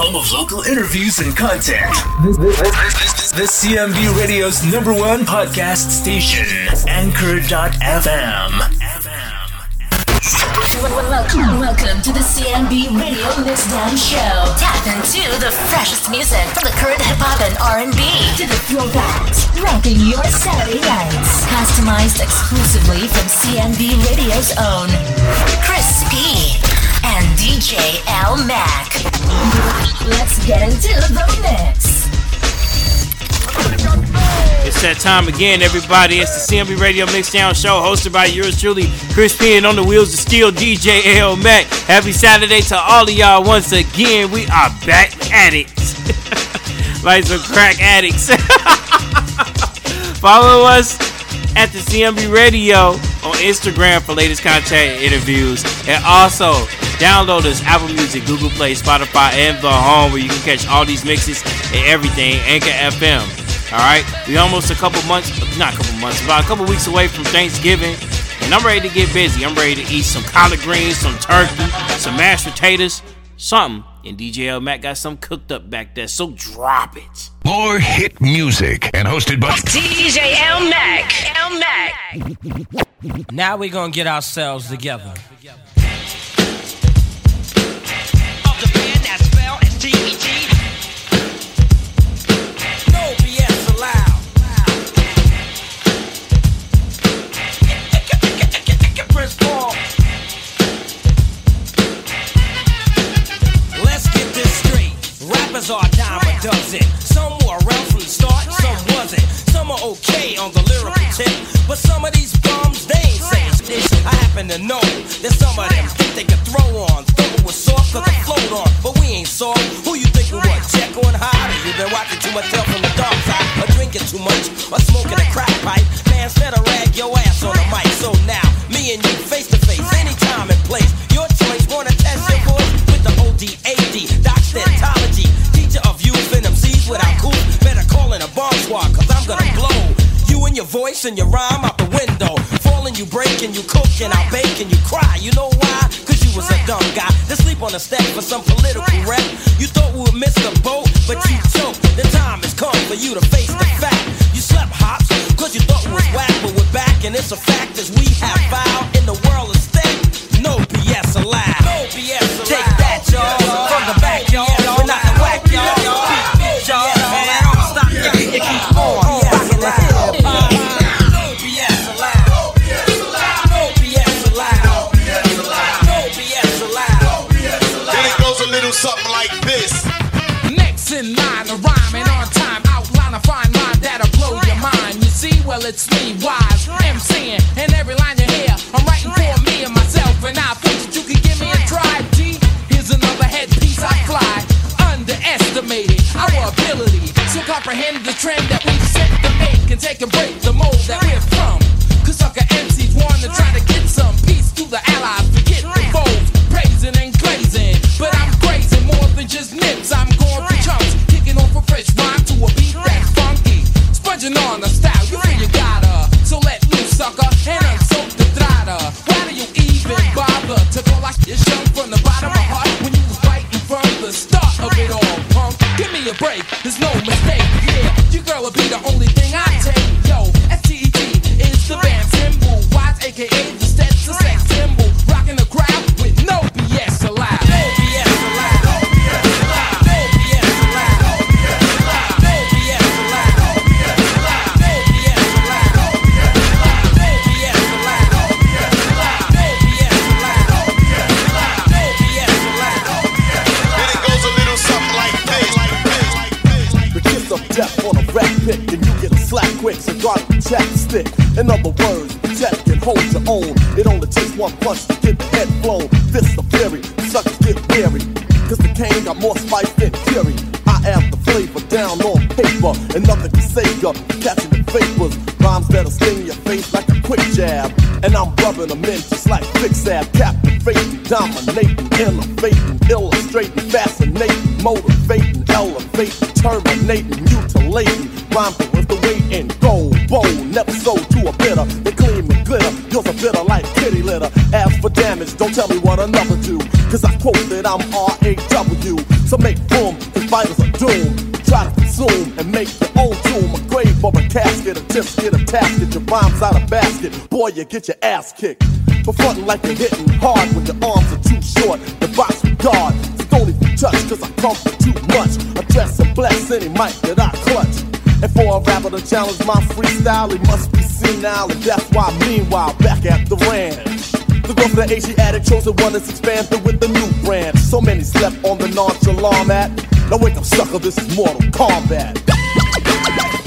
home of local interviews and content. This, this, this, CMB Radio's number one podcast station, Anchor.fm. Welcome, welcome to the CMB Radio Mixdown Show. Tap into the freshest music from the current hip hop and R&B to the throwbacks, rocking your Saturday nights. Customized exclusively from CMB Radio's own Chris P and DJ L Mac. Let's get into the mix. It's that time again, everybody. It's the CMB Radio Mixdown Show, hosted by yours truly, Chris P. And on the wheels of steel, DJ L Mac. Happy Saturday to all of y'all once again. We are back at it, like some crack addicts. Follow us at the CMB Radio on Instagram for latest content interviews, and also download us Apple Music, Google Play, Spotify, and the Home, where you can catch all these mixes and everything. Anchor FM. All right, we almost a couple months, not a couple months, about a couple weeks away from Thanksgiving, and I'm ready to get busy. I'm ready to eat some collard greens, some turkey, some mashed potatoes, something. And DJ L Mac got some cooked up back there, so drop it. More hit music and hosted by DJ L Mac. L Mac. Now we're gonna get ourselves together. Wasn't. Some are okay on the lyrical tip But some of these bums they ain't say I happen to know that some are much help from the dark side, or drinking too much, or smoking a crack pipe. Man, better rag your ass on the mic. So now, me and you face to face, anytime and place. Your choice, wanna test your voice with the ODAD, Doctentology, teacher of youth and MCs without cool. Better call in a bomb squad, cause I'm gonna blow. You and your voice and your rhyme out the window. Falling, you break and you cook and I bake and you cry. You know why? Cause you was a dumb guy to sleep on the step for some ya. Catching the vapors, rhymes that'll sting your face like a quick jab. And I'm rubbing them in just like fixab, captivating, dominating, innovating, illustrating, fascinating, motivating, elevating, terminating, mutilating. Rhymes worth the weight in gold, bold, never sold to a bidder. They gleam and glitter, yours are bitter like kitty litter. As for damage, don't tell me what another do. Cause I quote that I'm R-A-W. So make room consume and make your own tomb. A grave or a casket, a tips, get a Get Your rhymes out of basket, boy, you get your ass kicked. For frontin' like you're hitting hard when your arms are too short. The box with God, stony for touch, cause I come for too much. I dress and bless any mic that I clutch. And for a rapper to challenge my freestyle, he must be senile. And that's why, meanwhile, back at the ranch. The growth of the Asiatic chosen one is expanded with the new brand. So many slept on the nonchalant at now wake up, sucker, this is Mortal Kombat.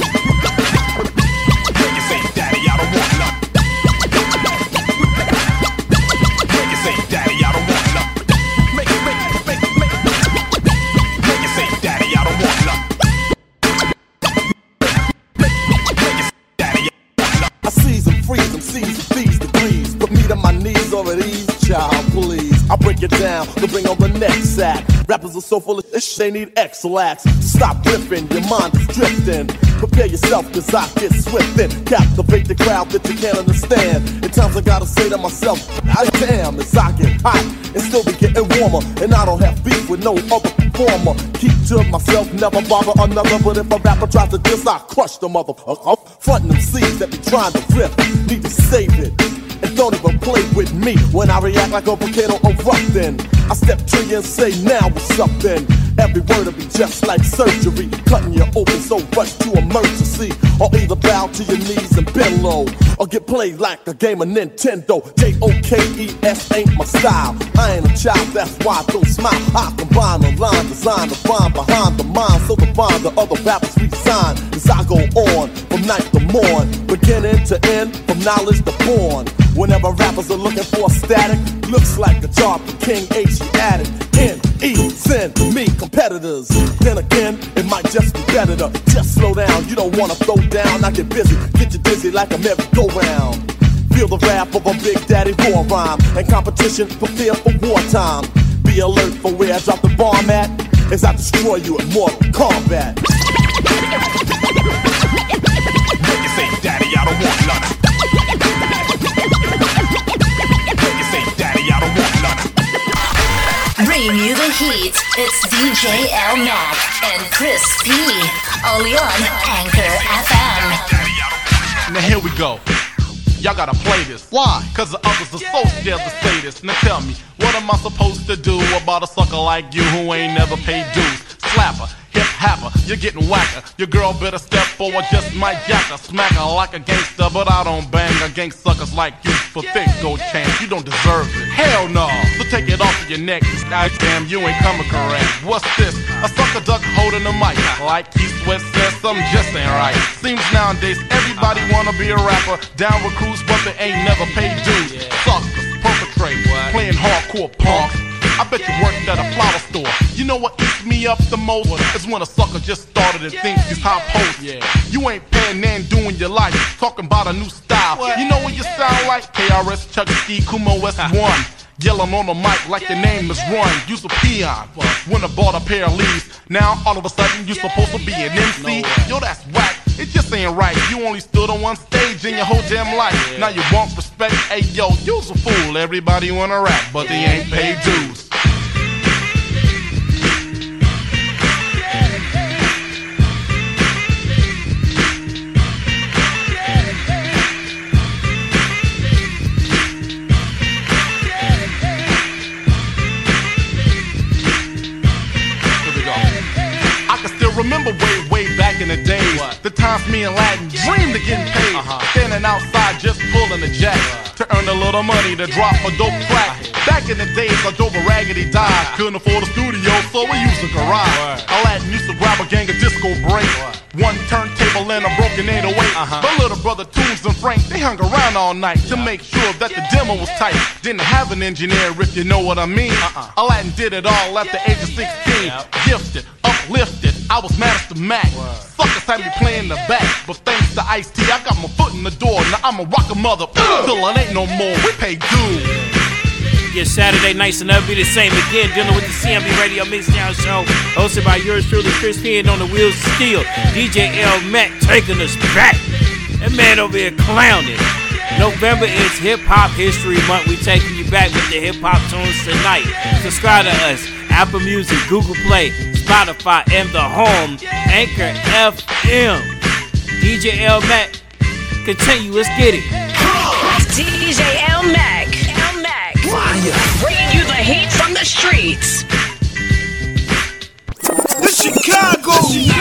It down to bring on the next sack. Rappers are so full of shit, they need X-Lax. Stop ripping, your mind is drifting. Prepare yourself, cause I get swift and captivate the crowd that you can't understand. At times I gotta say to myself, I damn, as I get hot and still be getting warmer. And I don't have beef with no other performer. Keep to myself, never bother another. But if a rapper tries to diss, I crush the motherfucker. Uh, uh, frontin' them seeds that be trying to rip, need to save it. And don't even play with me when I react like a volcano erupting. I step to you and say, now what's up then? Every word will be just like surgery, cutting you open so rush to emergency. Or either bow to your knees and bend low, or get played like a game of Nintendo. J O K E S ain't my style. I ain't a child, that's why I don't smile. I combine the line design the find behind the mind, so the bond the other rappers resign. As I go on from night to morn, beginning to end, from knowledge to born. Whenever rappers are looking for static, looks like a job for King H added. N E send me competitors. Then again, it might just be better to just slow down. You don't wanna throw down, I get busy, get you dizzy like a merry-go-round. Feel the wrath of a big daddy war rhyme and competition, prepare for wartime. Be alert for where I drop the bomb at as I destroy you in Mortal Kombat. Bringing you the heat. It's DJ L Mac and Chris P. Only on Anchor FM. Now here we go. Y'all gotta play this. Why? Cause the others are so scared to say this. Now tell me, what am I supposed to do about a sucker like you who ain't never paid dues? Slapper, hip happer, you're getting whacker. Your girl better step forward, just might jack her. Smack her like a gangster, but I don't bang against suckers like you for thick gold chance. You don't deserve it. Hell no. So take it off of your neck, cause goddamn you ain't coming correct. What's this? A sucker duck holding the mic. Like Keith Sweat says, something just ain't right. Seems nowadays everybody wanna be a rapper. Down with crews, but they ain't never paid dues. Suckers, perpetrate, playing hardcore punk. I bet you worked at a flower store. You know what eats me up the most? Is when a sucker just started and thinks he's hot post. You ain't paying man doing your life. Talking about a new style. You know what you sound like? KRS, Chuck. Ski, Kumo S1. Yelling on the mic like your name is Run. You's a peon. When I bought a pair of leaves. Now all of a sudden you're supposed to be an MC. Yo, that's whack. It just ain't right. You only stood on one stage in your whole damn life. Now you want respect. Hey yo, you's a fool. Everybody wanna rap, but they ain't paid dues. Remember way, way back in the days. The times me and Latin dreamed of getting paid. Standing outside just pulling a jack to earn a little money to drop a dope track. Back in the days, I drove a raggedy dive. Couldn't afford a studio, so we used a garage. Aladdin used to grab a gang of disco break. One turntable and a broken 808. But little brother Tunes and Frank, they hung around all night to make sure that the demo was tight. Didn't have an engineer, if you know what I mean. Aladdin did it all at the age of 16. Gifted, uplifted, I was Master Mac. Suckers had me playing the back, but thanks to Ice T, I got my foot in the door. Now I'm a rocker mother till it ain't no more. We pay dues. Your Saturday nights will never be the same again. Dealing with the CMB Radio Mixdown Show, hosted by yours truly, Chris P. On the wheels of steel, DJ L. Mac taking us back. That man over here clowning. November is Hip Hop History Month. We taking you back with the hip hop tunes tonight. Subscribe to us, Apple Music, Google Play, Spotify, and the home, Anchor FM. DJ L. Mac Continue, let's get it. DJ L Mac. L Mac. Bringing you the heat from the streets. The Chicago.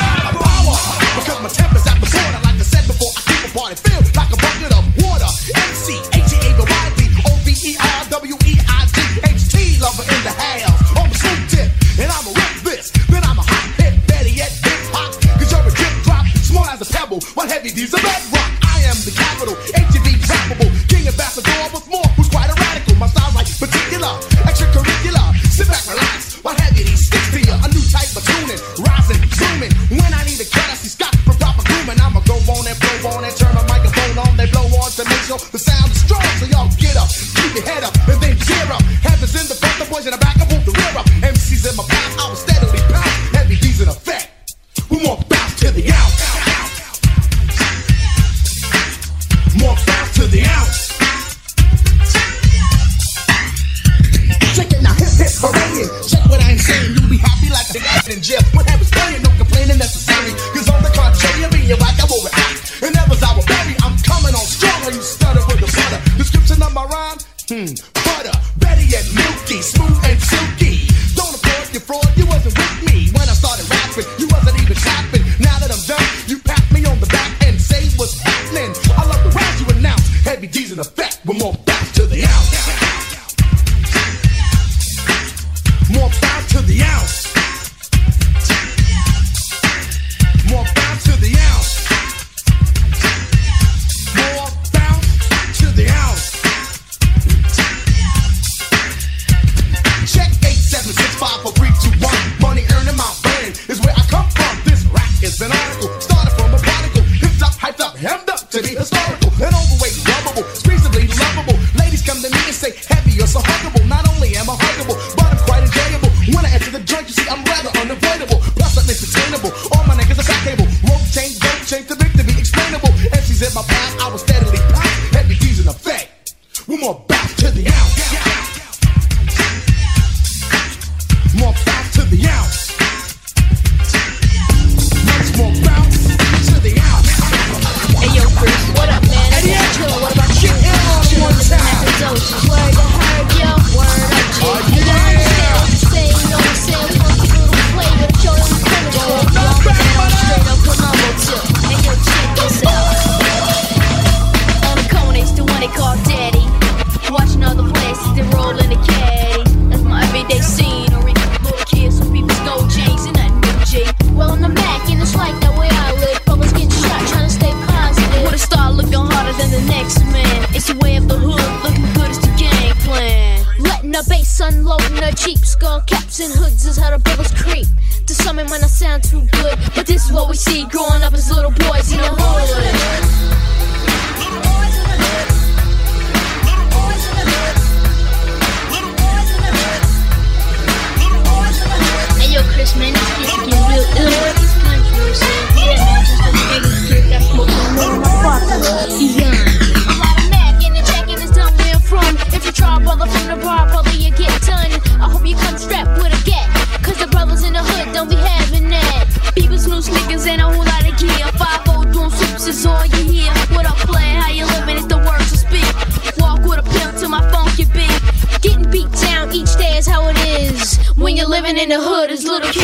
In the hood as little kids.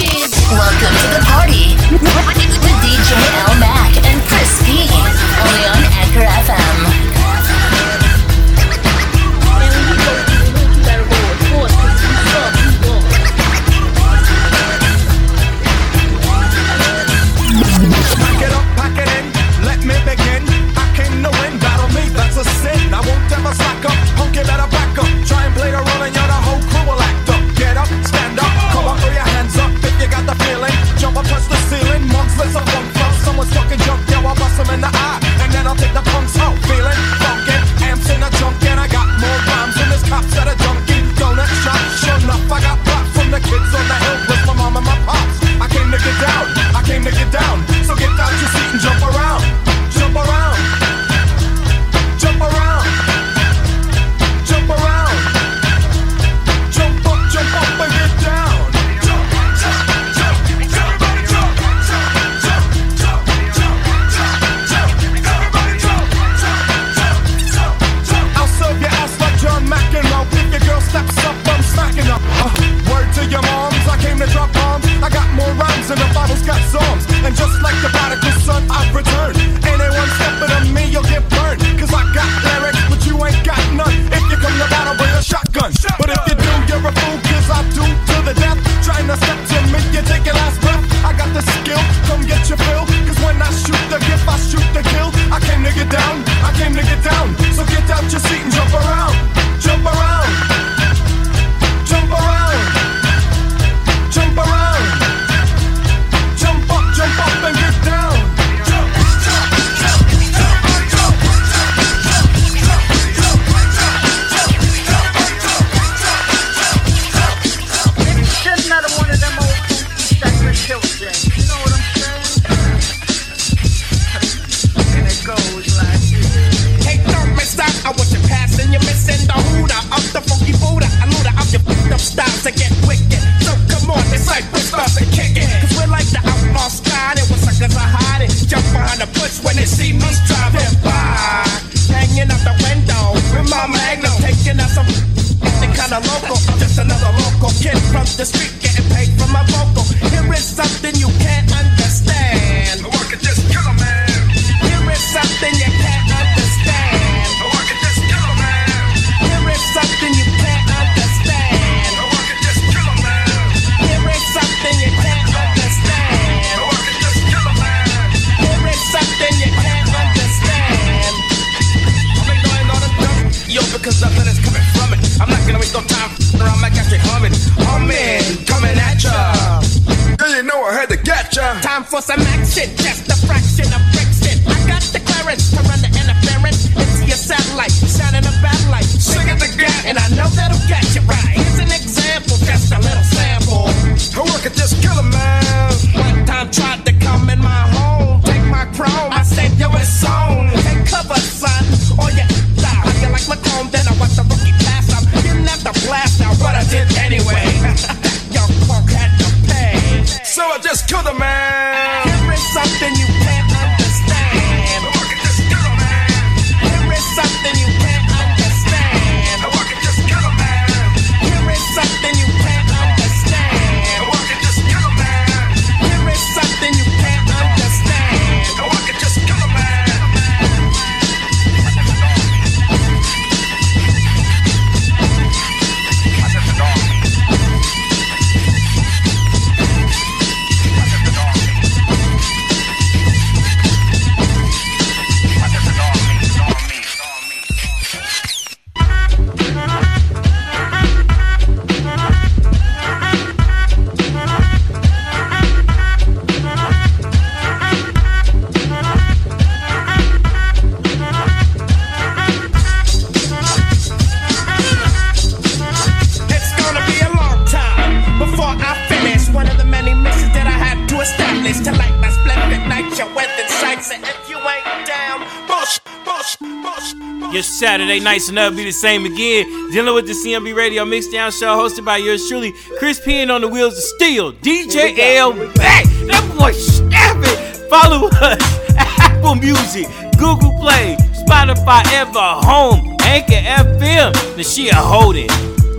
Saturday nights will never be the same again. Dealing with the CMB Radio Mixdown Show hosted by yours truly, Chris Payne on the wheels of steel. DJ L Mac. That boy snapping. Follow us Apple Music, Google Play, Spotify, Ever Home, Anchor FM. Nashia Holden.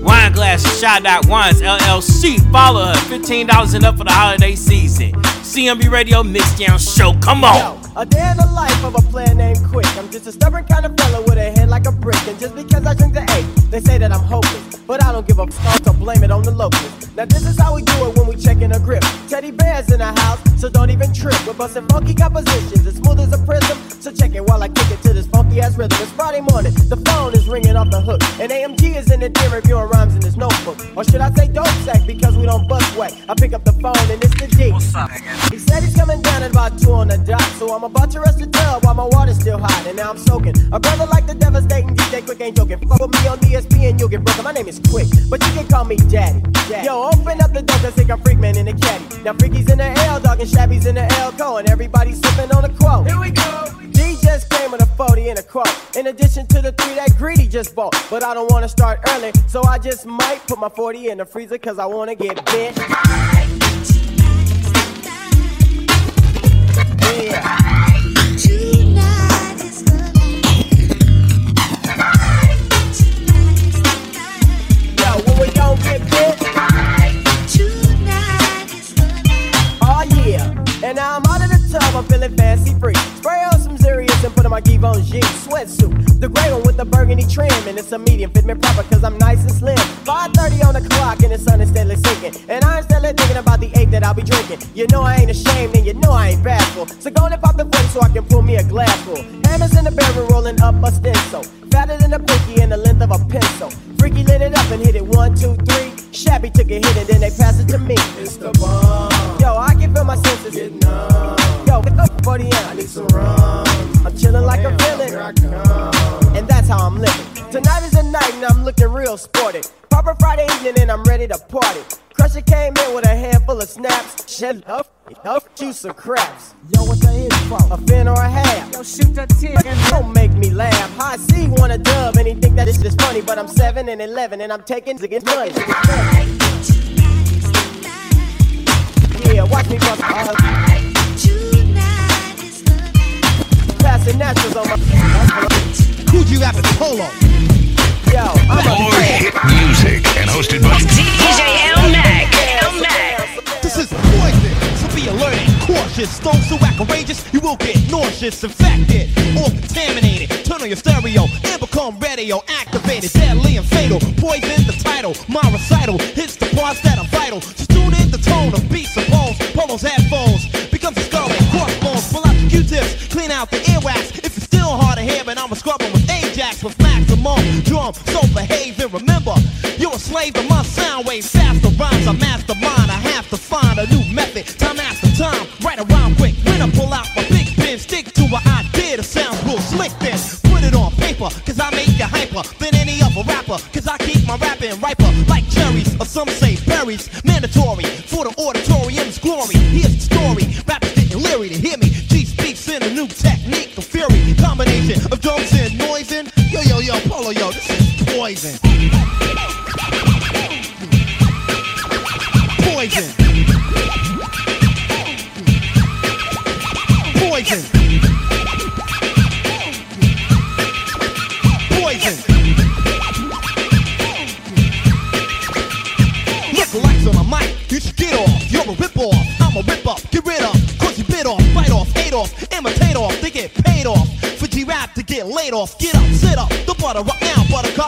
Wine Glass and Shot Dot Wines LLC. Follow her. $15 and up for the holiday season. CMB Radio Mixdown Show. Come on. A day in the life of a player named Quik. I'm just a stubborn kind of fella with a head like a brick. And just because I drink the A, they say that I'm hopeless. But I don't give a fuck so blame it on the locals. Now this is how we do it when we check in a grip. Greedy Greg's in the house, so don't even trip. We're busting funky compositions, as smooth as a prism. So check it while I kick it to this funky ass rhythm. It's Friday morning, the phone is ringing off the hook. And AMG is in the den reviewing rhymes in his notebook. Or should I say dope sack because we don't bust whack. I pick up the phone and it's the D. What's up, man? He said he's coming down at about two on the dot. So I'm about to rest the tub while my water's still hot. And now I'm soaking. A brother like the devastating DJ Quik ain't joking. Fuck with me on ESPN, you'll get broken. My name is Quik, but you can call me Daddy. Yo, open up the door cause think I'm freak man in the caddy. Now Freaky's in the L, dog, and Shabby's in the L, go. And everybody's sipping on a quote. Here we go. D just came with a 40 and a quote. In addition to the three that Greedy just bought. But I don't wanna start early, so I just might put my 40 in the freezer cause I wanna get bent. Yeah. Tonight is Yo, sweatsuit. The gray one with the burgundy trim, and it's a medium, fit me proper, cause I'm nice and slim. 5.30 on the clock, and the sun is steadily sinking. And I'm steadily thinking about the eight that I'll be drinking. You know I ain't ashamed, and you know I ain't bashful. So go and pop the button so I can pull me a glass full. Hammers in the barrel rolling up a stencil. Fatter than a pinky and the length of a pencil. Freaky lit it up and hit it one, two, three. Shabby took a hit and then they passed it to me. It's the bomb. Yo, I can feel my senses. Get numb. Yo, get the 40 in. I need some rum. I'm chilling like a and I'm looking real sporty. Proper Friday evening and I'm ready to party. Crusher came in with a handful of snaps. Shit up, up, juice or craps. Yo, what the is for? A fin or a half? Yo, shoot the tip and don't make me laugh. High C want a dub and he think that it's just funny, but I'm seven and eleven and I'm taking to get money. Yeah, watch me bust uh, Passing naturals on my. Who'd you have to polo? Yo, I'm More hit music and hosted by DJ L Mac. L Mac. This is poison, so be alert and cautious. Stones so outrageous, you will get nauseous, infected, or contaminated. Turn on your stereo and become radio activated, deadly and fatal. Poison the title, my recital hits the parts that are vital. So tune in the tone of beats and bones, polos, headphones. Becomes a skull and crossbones. Pull out the Q-tips, clean out the earwax. If you're still hard to hear, then I'm a scrubbing Ajax with maximum drum. So behave and remember, you're a slave to my sound wave. Faster rhymes, I mastermind. I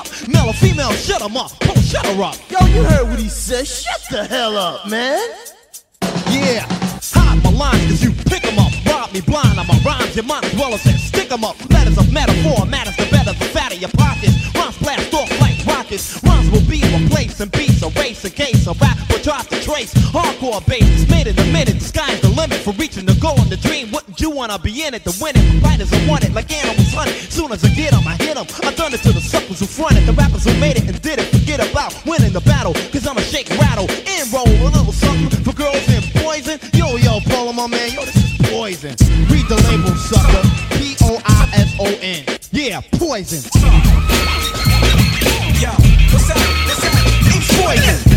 buttercup. Male or female, shut 'em up, oh, shut her up. Yo, you heard what he said, shut the hell up, man. Yeah, hide my lines cause you pick 'em up. Rob me blind, I'm a rhymes, you might as well as stick 'em up. Letters of metaphor, matters the better, the fatter your pockets. Rhymes blast off like rockets. Rhymes will be replaced and beats erase in case a rap will try to trace. Hardcore bass is made in a minute. The sky's the limit for reaching the goal and the dream. Wouldn't you wanna be in it to win it? Fighters are want it like animals hunt it. Soon as I get 'em, I hit 'em. I done it to the suckers who fronted. The rappers who made it and did it. Forget about winning the battle. Cause I'ma shake, rattle, and roll a little something for girls in poison. Yo, yo, Polo, my man, yo, this is poison. Read the label, sucker. P O I S O N. Yeah, poison. Yo, what's up? What's up? It's Poison.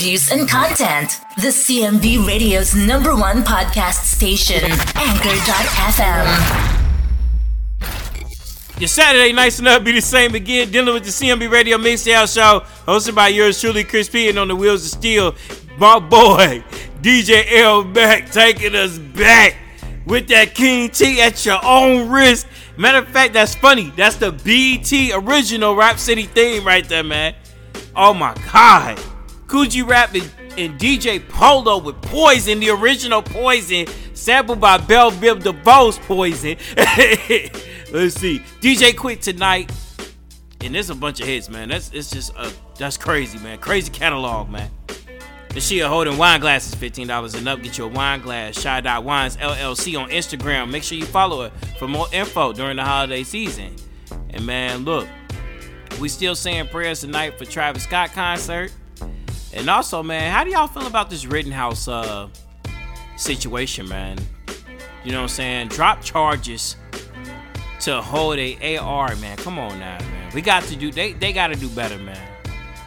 Interviews and content. The CMB Radio's number one podcast station, Anchor.fm. Your Saturday nights will never be the same again. Dealing with the CMB Radio Mixdown Show, hosted by yours truly, Chris P. And on the wheels of steel, my boy, DJ L. Mac, taking us back with that King T at your own risk. Matter of fact, that's funny. That's the BT original Rap City theme right there, man. Oh my God. Kool G Rap and, and DJ Polo with Poison, the original Poison, sampled by Bell Biv DeVoe's Poison. Let's see. DJ Quik tonight. And there's a bunch of hits, man. That's it's just uh that's crazy, man. Crazy catalog, man. And she holding wine glasses, $15 and up. Get your wine glass. Shy Dot Wines LLC on Instagram. Make sure you follow her for more info during the holiday season. And man, look, we still saying prayers tonight for Travis Scott concert. And also, man, how do y'all feel about this Rittenhouse uh situation, man? You know what I'm saying? Drop charges to hold a AR, man. Come on now, man. We got to do they they gotta do better, man.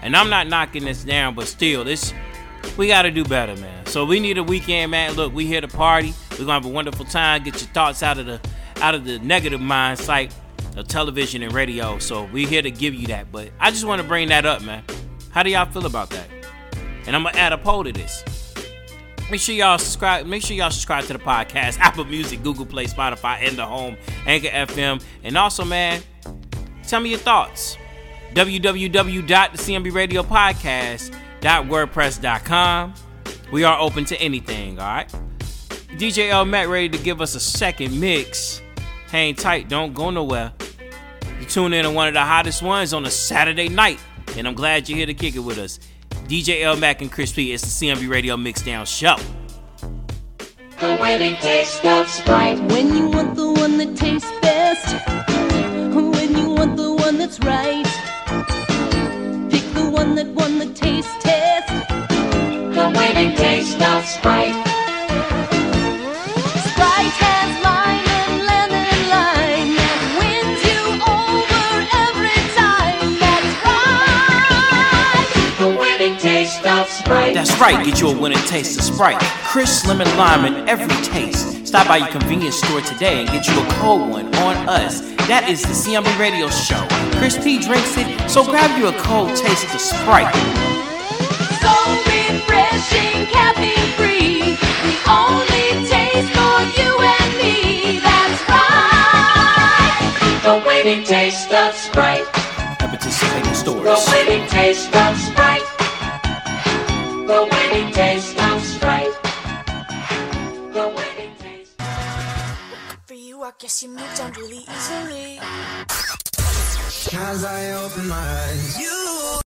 And I'm not knocking this down, but still, this we gotta do better, man. So we need a weekend, man. Look, we here to party. We're gonna have a wonderful time. Get your thoughts out of the out of the negative mind sight of television and radio. So we here to give you that. But I just want to bring that up, man. How do y'all feel about that? And I'm gonna add a poll to this. Make sure y'all subscribe. Make sure y'all subscribe to the podcast, Apple Music, Google Play, Spotify, and the Home, Anchor FM, and also, man, tell me your thoughts. www.thecmbradiopodcast.wordpress.com. We are open to anything. All right. DJ L Mac ready to give us a second mix. Hang tight. Don't go nowhere. You tune in to one of the hottest ones on a Saturday night, and I'm glad you're here to kick it with us. DJ L Mac and Chris P. It's the CMB Radio Mixdown Show. The winning taste of Sprite. When you want the one that tastes best. When you want the one that's right. Pick the one that won the taste test. The winning taste of Sprite. Sprite That's right, get you a winning taste of Sprite. Crisp lemon lime in every taste. Stop by your convenience store today and get you a cold one on us. That is the CMB Radio Show. Chris P drinks it, so grab you a cold taste of Sprite. So refreshing, caffeine free. The only taste for you and me. That's right. The winning taste of Sprite. At participating stores. The winning taste of Sprite. The winning taste of Sprite. The winning taste. For you, I guess you moved on really easily. As I open my eyes, you